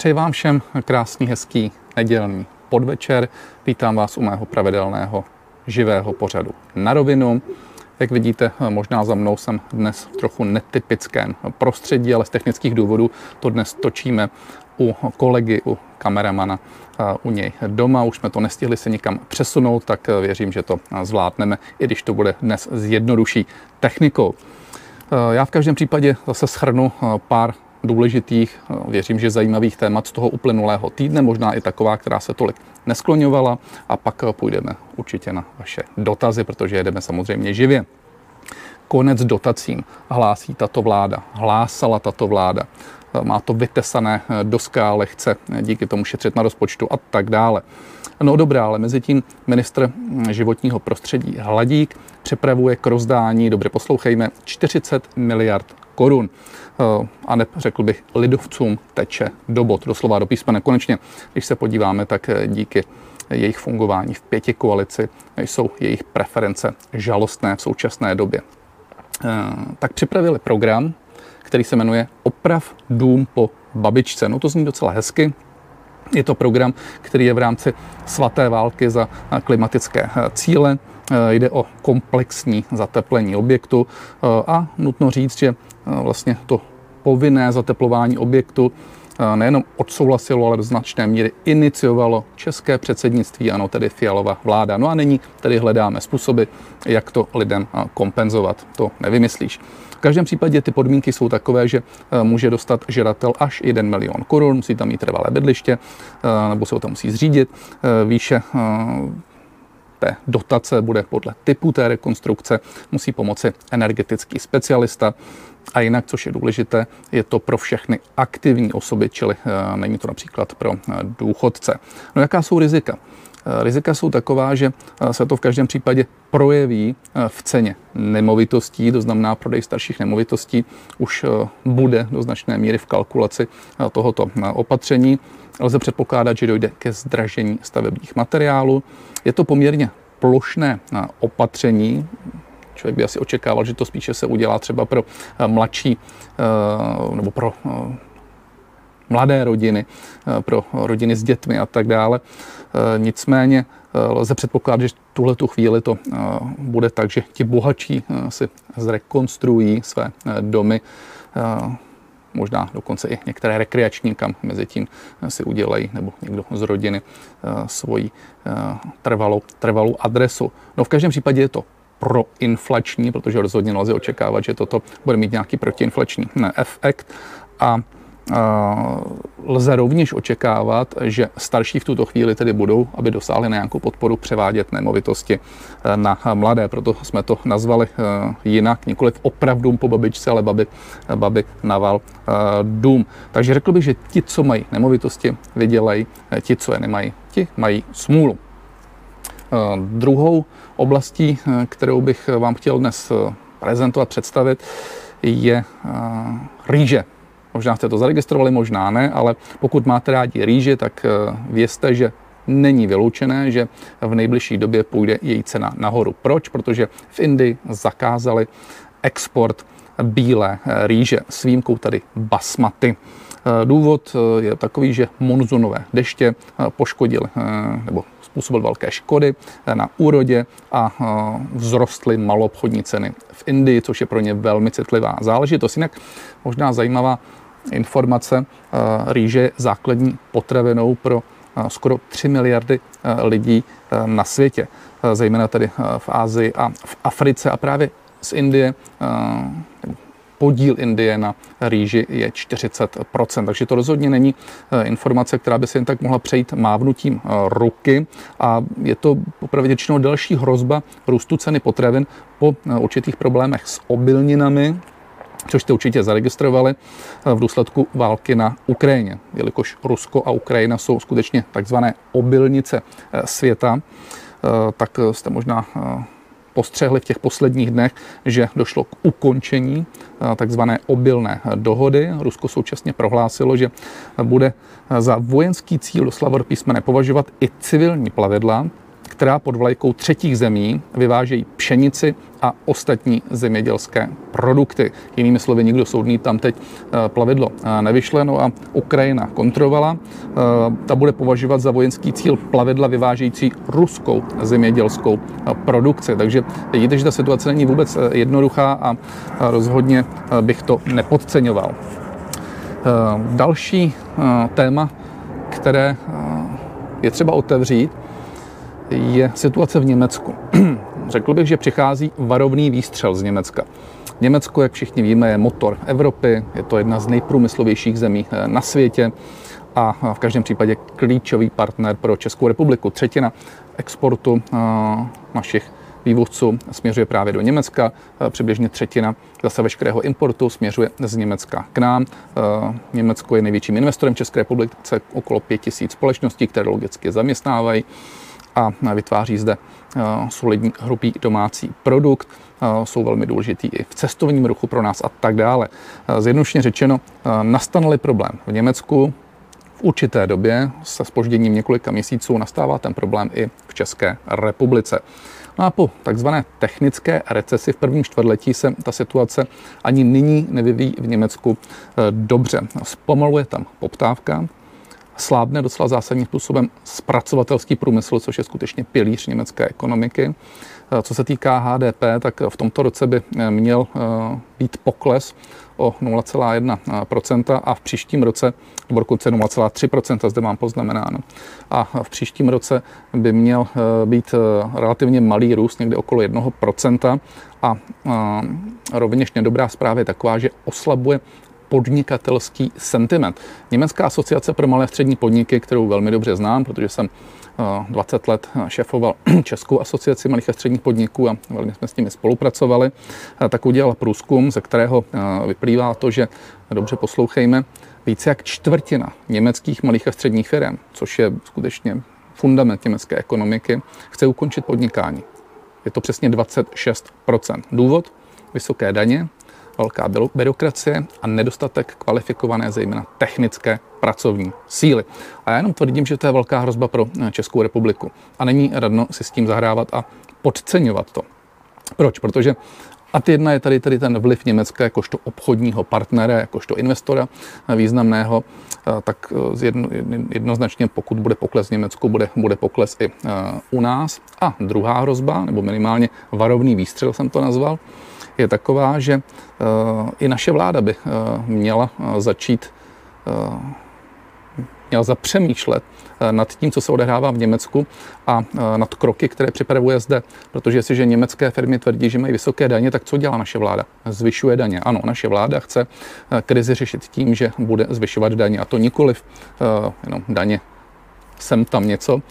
Přeji vám všem krásný, hezký nedělní podvečer. Vítám vás u mého pravidelného živého pořadu na rovinu. Jak vidíte, možná za mnou jsem dnes v trochu netypickém prostředí, ale z technických důvodů to dnes točíme u kolegy, u kameramana u něj doma. Už jsme to nestihli se nikam přesunout, tak věřím, že to zvládneme, i když to bude dnes s jednodušší technikou. Já v každém případě zase schrnu pár důležitých, věřím, že zajímavých témat z toho uplynulého týdne, možná i taková, která se tolik neskloňovala a pak půjdeme určitě na vaše dotazy, protože jedeme samozřejmě živě. Konec dotacím hlásí tato vláda, hlásala tato vláda má to vytesané do skály, chce díky tomu šetřit na rozpočtu a tak dále. No dobrá, ale mezi tím ministr životního prostředí Hladík připravuje k rozdání, dobře poslouchejme, 40 miliard korun. A ne, řekl bych, lidovcům teče do bod, doslova do písmene. Konečně, když se podíváme, tak díky jejich fungování v pěti koalici jsou jejich preference žalostné v současné době. Tak připravili program, který se jmenuje Oprav dům po babičce. No to zní docela hezky, je to program, který je v rámci svaté války za klimatické eh, cíle. Eh, jde o komplexní zateplení objektu eh, a nutno říct, že vlastně to povinné zateplování objektu nejenom odsouhlasilo, ale do značné míry iniciovalo české předsednictví, ano, tedy Fialová vláda. No a nyní tedy hledáme způsoby, jak to lidem kompenzovat. To nevymyslíš. V každém případě ty podmínky jsou takové, že eh, může dostat žadatel až 1 milion korun, musí tam mít trvalé bydliště, eh, nebo se ho tam musí zřídit. Eh, výše té dotace bude podle typu té rekonstrukce, musí pomoci energetický specialista. A jinak, což je důležité, je to pro všechny aktivní osoby, čili není to například pro důchodce. No jaká jsou rizika? Eh, rizika jsou taková, že eh, se to v každém případě projeví eh, v ceně nemovitostí, to znamená prodej starších nemovitostí už bude do značné míry v kalkulaci tohoto opatření. Lze předpokládat, že dojde ke zdražení stavebních materiálů. Je to poměrně plošné opatření, Člověk by asi očekával, že to spíše se udělá třeba pro mladší nebo pro mladé rodiny, pro rodiny s dětmi a tak dále. Eh, nicméně eh, lze předpokládat, že tuhle tu chvíli to eh, bude tak, že ti bohatší si zrekonstruují své domy, možná dokonce i některé rekreační, kam mezi tím si udělají, nebo někdo z rodiny svoji trvalou, trvalou adresu. No v každém případě je to proinflační, protože rozhodně nelze očekávat, že toto bude mít nějaký protiinflační efekt a Lze rovněž očekávat, že starší v tuto chvíli tedy budou, aby dosáhli na nějakou podporu, převádět nemovitosti eh, na mladé. Proto jsme to nazvali eh, jinak, nikoliv opravdu po babičce, ale babi, babi naval eh, dům. Takže řekl bych, že ti, co mají nemovitosti, vydělají, ti, co je nemají, ti mají smůlu. Druhou oblastí, kterou bych vám chtěl dnes prezentovat, představit, je rýže. Možná jste to zaregistrovali, možná ne, ale pokud máte rádi rýži, tak eh, vězte, že není vyloučené, že v nejbližší době půjde její cena nahoru. Proč? Protože v Indii zakázali export bílé eh, rýže s výjimkou tady basmaty. Eh, důvod je takový, že monzunové deště poškodily nebo způsobil velké škody na úrodě a vzrostly malobchodní ceny v Indii, což je pro ně velmi citlivá záležitost. Jinak možná zajímavá informace. Eh, rýže základní potravinou pro eh, skoro 3 miliardy eh, lidí na světě, zejména tedy v Ázii a v Africe a právě z Indie podíl Indie na rýži je 40%. Takže to rozhodně není informace, která by se jen tak mohla přejít mávnutím ruky a je to popravdě většinou další hrozba růstu ceny potravin po určitých problémech s obilninami, což jste určitě zaregistrovali eh, v důsledku války na Ukrajině. Jelikož Rusko a Ukrajina jsou skutečně takzvané obilnice eh, světa, eh, tak jste možná postřehli v těch posledních dnech, že došlo k ukončení takzvané obilné dohody. Rusko současně prohlásilo, že bude za vojenský cíl doslova do písmene považovat i civilní plavidla, která pod vlajkou třetích zemí vyvážejí pšenici a ostatní zemědělské produkty. Jinými slovy, nikdo soudný tam teď eh, plavidlo eh, nevyšle, no a Ukrajina kontrolovala. Eh, ta bude považovat za vojenský cíl plavidla vyvážející ruskou zemědělskou produkci. Takže vidíte, že ta situace není vůbec jednoduchá a rozhodně bych to nepodceňoval. Další téma, které je třeba otevřít, je situace v Německu. Řekl bych, že přichází varovný výstřel z Německa. Německo, jak všichni víme, je motor Evropy, je to jedna z nejprůmyslovějších zemí eh, na světě a v každém případě klíčový partner pro Českou republiku. Třetina exportu eh, našich vývozců směřuje právě do Německa, eh, přibližně třetina zase veškerého importu směřuje z Německa k nám. Německo je největším investorem České republice, okolo 5000 společností, které logicky zaměstnávají a vytváří zde eh, solidní hrubý domácí produkt. Eh, jsou velmi důležitý i v cestovním ruchu pro nás a tak dále. Eh, zjednodušeně řečeno, nastane problém v Německu, v určité době se spožděním několika měsíců nastává ten problém i v České republice. No a po takzvané technické recesi v prvním čtvrtletí se ta situace ani nyní nevyvíjí v Německu dobře. Zpomaluje tam poptávka, slábne docela zásadním způsobem zpracovatelský průmysl, což je skutečně pilíř německé ekonomiky. Eh, co se týká HDP, tak v tomto roce by eh, měl eh, být pokles o 0,1% a v příštím roce, nebo dokonce 0,3%, zde mám poznamenáno. A v příštím roce by měl být relativně malý růst, někde okolo 1%. A rovněž nedobrá zpráva je taková, že oslabuje podnikatelský sentiment. Německá asociace pro malé a střední podniky, kterou velmi dobře znám, protože jsem 20 eh, let šéfoval Českou asociaci malých a středních podniků a velmi jsme s nimi spolupracovali, eh, tak udělala průzkum, ze kterého eh, vyplývá to, že, dobře poslouchejme, více jak čtvrtina německých malých a středních firm, což je skutečně fundament německé ekonomiky, chce ukončit podnikání. Je to přesně 26% Důvod? Vysoké daně, velká byrokracie a nedostatek kvalifikované, zejména technické pracovní síly. A já jenom tvrdím, že to je velká hrozba pro eh, Českou republiku. A není radno si s tím zahrávat a podceňovat to. Proč? Protože a ty jedna je tady, tady ten vliv Německa jakožto obchodního partnera, jakožto investora eh, významného, eh, tak jedno, jednoznačně pokud bude pokles v Německu, bude, bude pokles i u nás. A druhá hrozba, nebo minimálně varovný výstřel jsem to nazval, je taková, že eh, i naše vláda by eh, měla eh, začít měla zapřemýšlet nad tím, co se odehrává v Německu a nad kroky, které připravuje zde. Protože jestliže německé firmy tvrdí, že mají vysoké daně, tak co dělá naše vláda? Zvyšuje daně. Ano, naše vláda chce krizi řešit tím, že bude zvyšovat daně. A to nikoliv jenom daně sem tam něco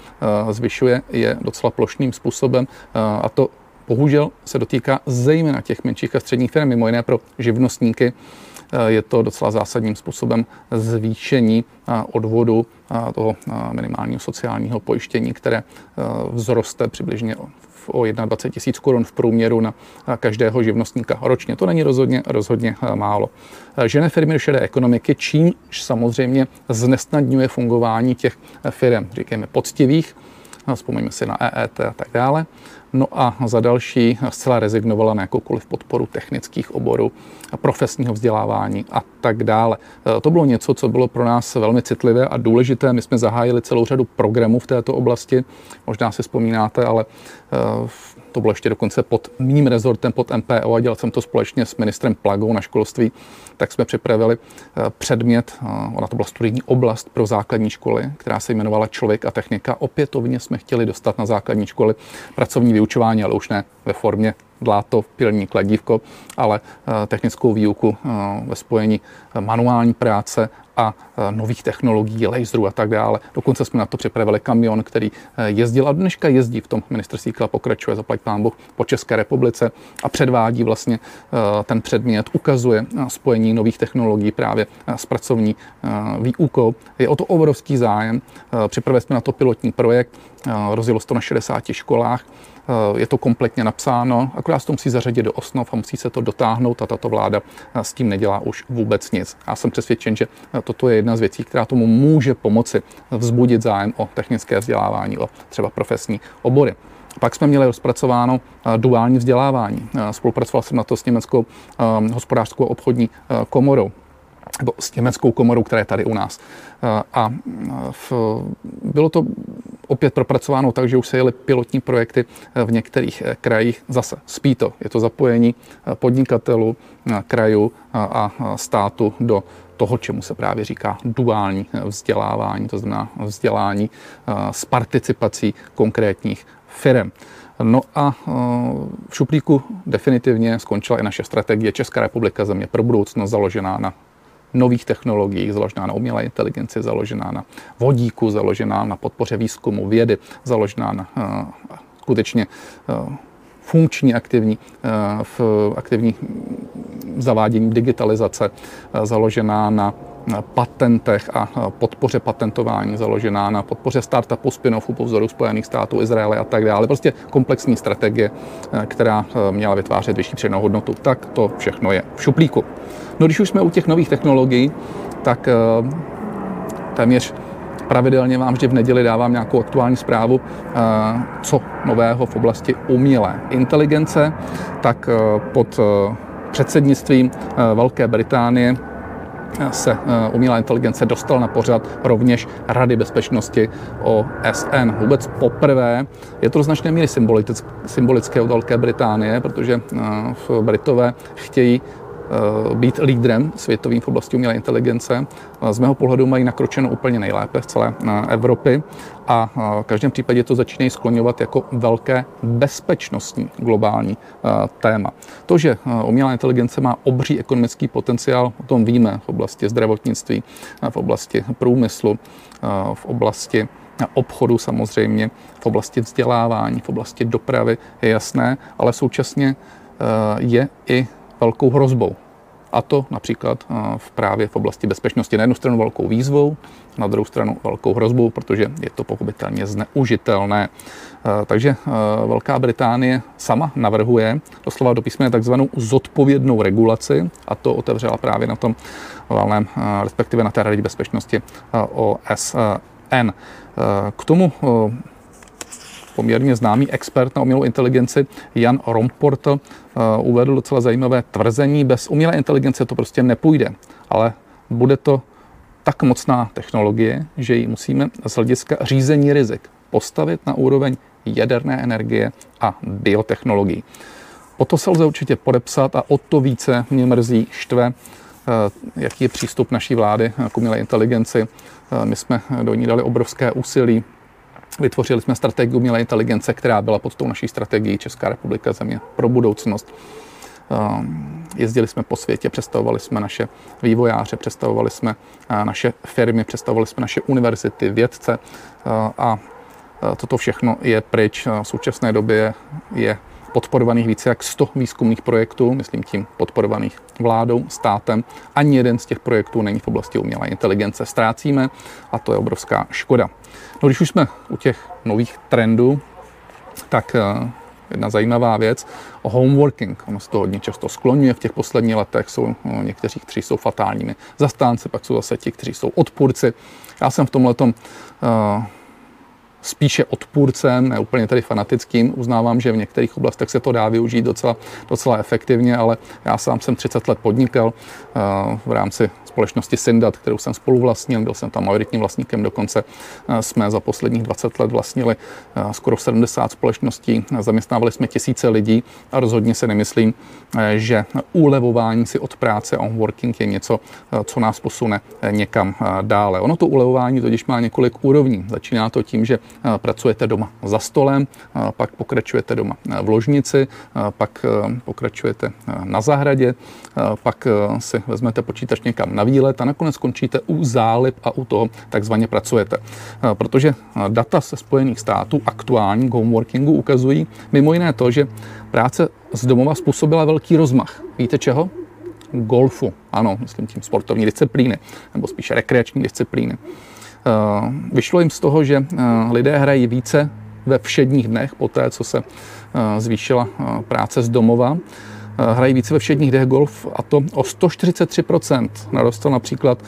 zvyšuje, je docela plošným způsobem a to bohužel se dotýká zejména těch menších a středních firm, mimo jiné pro živnostníky. Eh, je to docela zásadním způsobem zvýšení eh, odvodu eh, toho minimálního sociálního pojištění, které vzroste přibližně o 21 tisíc korun v průměru na každého živnostníka ročně. To není rozhodně, rozhodně málo. Žene firmy do šedé ekonomiky, čímž samozřejmě znesnadňuje fungování těch firm, říkáme poctivých, vzpomeňme si na EET a tak dále. No a za další zcela rezignovala na jakoukoliv podporu technických oborů, profesního vzdělávání a tak dále. E, to bylo něco, co bylo pro nás velmi citlivé a důležité. My jsme zahájili celou řadu programů v této oblasti. Možná si vzpomínáte, ale e, to bylo ještě dokonce pod mým rezortem, pod MPO a dělal jsem to společně s ministrem Plagou na školství, tak jsme připravili eh, předmět, eh, ona to byla studijní oblast pro základní školy, která se jmenovala Člověk a technika. Opětovně jsme chtěli dostat na základní školy pracovní vyučování, ale už ne ve formě dláto, pilní kladívko, ale eh, technickou výuku ve spojení manuální práce a nových technologií, laserů a tak dále. Dokonce jsme na to připravili kamion, který e, jezdil a dneška jezdí v tom ministerství a pokračuje, zaplať pán Boh, po České republice a předvádí vlastně e, ten předmět, ukazuje e, spojení nových technologií právě s pracovní výukou. Je o to obrovský zájem. Připravili jsme na to pilotní projekt, rozjelo se to na 60 školách je to kompletně napsáno, akorát se to musí zařadit do osnov a musí se to dotáhnout a tato vláda s tím nedělá už vůbec nic. Já jsem přesvědčen, že toto je jedna z věcí, která tomu může pomoci vzbudit zájem o technické vzdělávání, o třeba profesní obory. Pak jsme měli rozpracováno duální vzdělávání. Spolupracoval jsem na to s Německou hospodářskou obchodní komorou nebo s německou komorou, která je tady u nás. A v, bylo to opět propracováno tak, že už se jeli pilotní projekty v některých krajích. Zase spí to. Je to zapojení podnikatelů, krajů a státu do toho, čemu se právě říká duální vzdělávání, to znamená vzdělání s participací konkrétních firm. No a v šuplíku definitivně skončila i naše strategie Česká republika země pro budoucnost založená na nových technologiích, založená na umělé inteligenci, založená na vodíku, založená na podpoře výzkumu vědy, založená na uh, skutečně uh, funkční, aktivní, uh, v aktivní zavádění digitalizace, založená na patentech a podpoře patentování, založená na podpoře startupu spin-offu po vzoru Spojených států, Izraele a tak dále. Prostě komplexní strategie, která měla vytvářet vyšší přednou hodnotu. Tak to všechno je v šuplíku. No když už jsme u těch nových technologií, tak eh, téměř pravidelně vám vždy v neděli dávám nějakou aktuální zprávu, co nového v oblasti umělé inteligence, tak pod předsednictvím Velké Británie se umělá inteligence dostal na pořad rovněž Rady bezpečnosti OSN. Vůbec poprvé je to do značné míry symbolické od Velké Británie, protože v Britové chtějí Eh, být lídrem světovým v oblasti umělé inteligence. Z mého pohledu mají nakročeno úplně nejlépe v celé eh, Evropy a eh, v každém případě to začínají skloňovat jako velké bezpečnostní globální téma. To, že umělá inteligence má obří ekonomický potenciál, o tom víme v oblasti zdravotnictví, v oblasti průmyslu, v oblasti obchodu samozřejmě, v oblasti vzdělávání, v oblasti dopravy je jasné, ale současně je i velkou hrozbou. A to například eh, v právě v oblasti bezpečnosti. Na jednu stranu velkou výzvou, na druhou stranu velkou hrozbou, protože je to pochopitelně zneužitelné. Eh, takže eh, Velká Británie sama navrhuje doslova do písmene takzvanou zodpovědnou regulaci a to otevřela právě na tom valném, respektive na té radě bezpečnosti OSN. K tomu poměrně známý expert na umělou inteligenci Jan Romport uh, uvedl docela zajímavé tvrzení. Bez umělé inteligence to prostě nepůjde, ale bude to tak mocná technologie, že ji musíme z hlediska řízení rizik postavit na úroveň jaderné energie a biotechnologií. O to se lze určitě podepsat a o to více mě mrzí, štve, uh, jaký je přístup naší vlády k umělé inteligenci. Uh, my jsme do ní dali obrovské úsilí, Vytvořili jsme strategii umělé inteligence, která byla pod tou naší strategií Česká republika země pro budoucnost. Ehm, jezdili jsme po světě, představovali jsme naše vývojáře, představovali jsme eh, naše firmy, představovali jsme naše univerzity, vědce eh, a eh, toto všechno je pryč. V současné době je podporovaných více jak 100 výzkumných projektů, myslím tím podporovaných vládou, státem. Ani jeden z těch projektů není v oblasti umělé inteligence. Ztrácíme a to je obrovská škoda. No když už jsme u těch nových trendů, tak eh, jedna zajímavá věc o homeworking. Ono se to hodně často skloňuje v těch posledních letech. Jsou no, někteří, kteří jsou fatálními zastánci, pak jsou zase ti, kteří jsou odpůrci. Já jsem v tomhle uh, spíše odpůrcem, ne úplně tedy fanatickým. Uznávám, že v některých oblastech se to dá využít docela, docela efektivně, ale já sám jsem 30 let podnikal uh, v rámci společnosti Syndat, kterou jsem spoluvlastnil, byl jsem tam majoritním vlastníkem, dokonce uh, jsme za posledních 20 let vlastnili uh, skoro 70 společností, zaměstnávali jsme tisíce lidí a rozhodně se nemyslím, že ulevování si od práce on working je něco, co nás posune někam dále. Ono to ulevování totiž má několik úrovní. Začíná to tím, že pracujete doma za stolem, pak pokračujete doma v ložnici, pak pokračujete na zahradě, pak si vezmete počítač někam na výlet a nakonec skončíte u zálib a u toho takzvaně pracujete. Protože data ze Spojených států aktuální k homeworkingu ukazují mimo jiné to, že práce z domova způsobila velký rozmach. Víte čeho? Golfu. Ano, myslím tím sportovní disciplíny, nebo spíše rekreační disciplíny. Eh, vyšlo jim z toho, že eh, lidé hrají více ve všedních dnech, po té, co se eh, zvýšila práce z domova, hrají více ve všedních dnech golf a to o 143%. Narostl například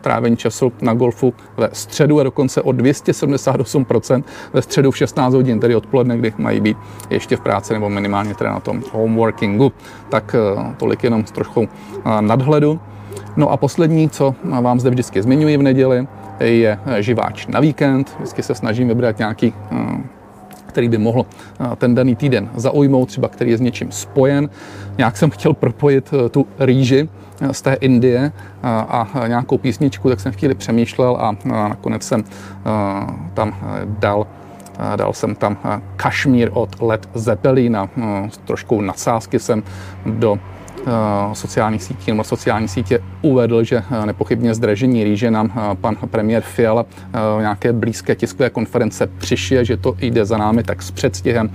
trávení času na golfu ve středu a dokonce o 278% ve středu v 16 hodin, tedy odpoledne, kdy mají být ještě v práci nebo minimálně teda na tom homeworkingu. Tak tolik jenom s trochu nadhledu. No a poslední, co vám zde vždycky zmiňuji v neděli, je živáč na víkend. Vždycky se snažím vybrat nějaký který by mohl ten daný týden zaujmout, třeba který je s něčím spojen. Nějak jsem chtěl propojit tu rýži z té Indie a nějakou písničku, tak jsem chvíli přemýšlel a nakonec jsem tam dal Dal jsem tam Kašmír od Led Zeppelin a trošku nadsázky jsem do Eh, sociálních sítí nebo sociální sítě uvedl, že eh, nepochybně zdražení rýže nám eh, pan premiér Fiala v nějaké blízké tiskové konference přišije, že to jde za námi, tak s předstihem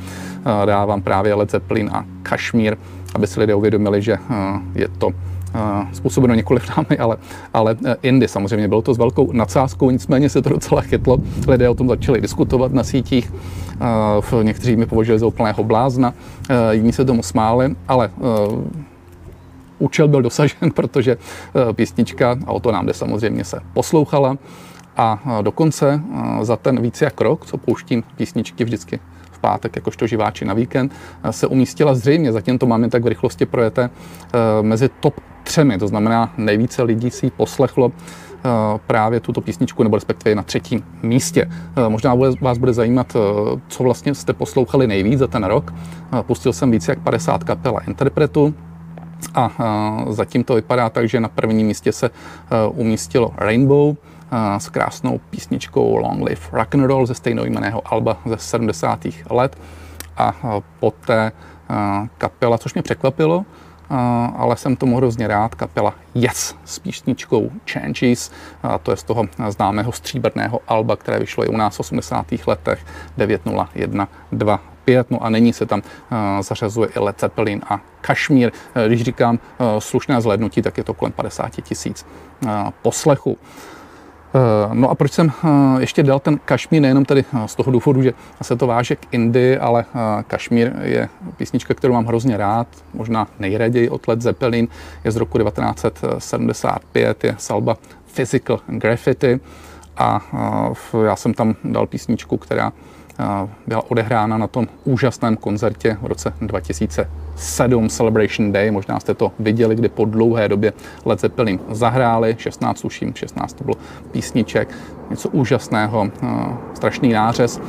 dávám právě Led Zeppelin a Kašmír, aby si lidé uvědomili, že je to způsobeno nikoliv námi, ale, ale Indy. Samozřejmě bylo to s velkou nadsázkou, nicméně se to docela chytlo. Lidé o tom začali diskutovat na sítích. Někteří mi považovali za úplného blázna, jiní se tomu smáli, ale účel byl dosažen, protože eh, písnička, a o to nám jde samozřejmě, se poslouchala a eh, dokonce eh, za ten více jak rok, co pouštím písničky vždycky v pátek, jakožto živáči na víkend, se umístila zřejmě, zatím to máme tak v rychlosti projete, mezi top třemi, to znamená nejvíce lidí si ji poslechlo právě tuto písničku, nebo respektive na třetím místě. Možná vás bude zajímat, co vlastně jste poslouchali nejvíc za ten rok. Pustil jsem více jak 50 kapel a interpretů, a zatím to vypadá tak, že na prvním místě se umístilo Rainbow s krásnou písničkou Long Live Rock and Roll ze stejnojmeného alba ze 70. let. A poté kapela, což mě překvapilo, ale jsem tomu hrozně rád, kapela Yes s písničkou Changes, a to je z toho známého stříbrného alba, které vyšlo i u nás v 80. letech 90125 5, no a nyní se tam uh, zařazuje i Led Zeppelin a Kašmír. Uh, když říkám uh, slušné zhlednutí, tak je to kolem 50 tisíc poslechu. No a proč jsem ještě dal ten Kašmír, nejenom tedy z toho důvodu, že se to váže k Indii, ale Kašmír je písnička, kterou mám hrozně rád, možná nejraději od Led Zeppelin, je z roku 1975, je salba Physical Graffiti a já jsem tam dal písničku, která byla odehrána na tom úžasném koncertě v roce 2007 Celebration Day. Možná jste to viděli, kdy po dlouhé době Led Zeppelin zahráli, 16 tuším, 16 to bylo písniček, něco úžasného, strašný nářez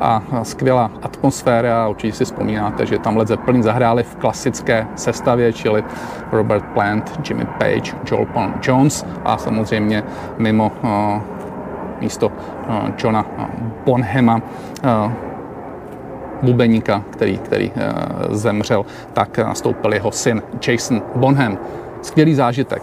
a skvělá atmosféra. Určitě si vzpomínáte, že tam Led Zeppelin zahráli v klasické sestavě, čili Robert Plant, Jimmy Page, Joel Paul Jones a samozřejmě mimo místo eh, Johna eh, Bonhema, eh, bubeníka, který, který zemřel, tak nastoupil jeho syn Jason Bonham. Skvělý zážitek.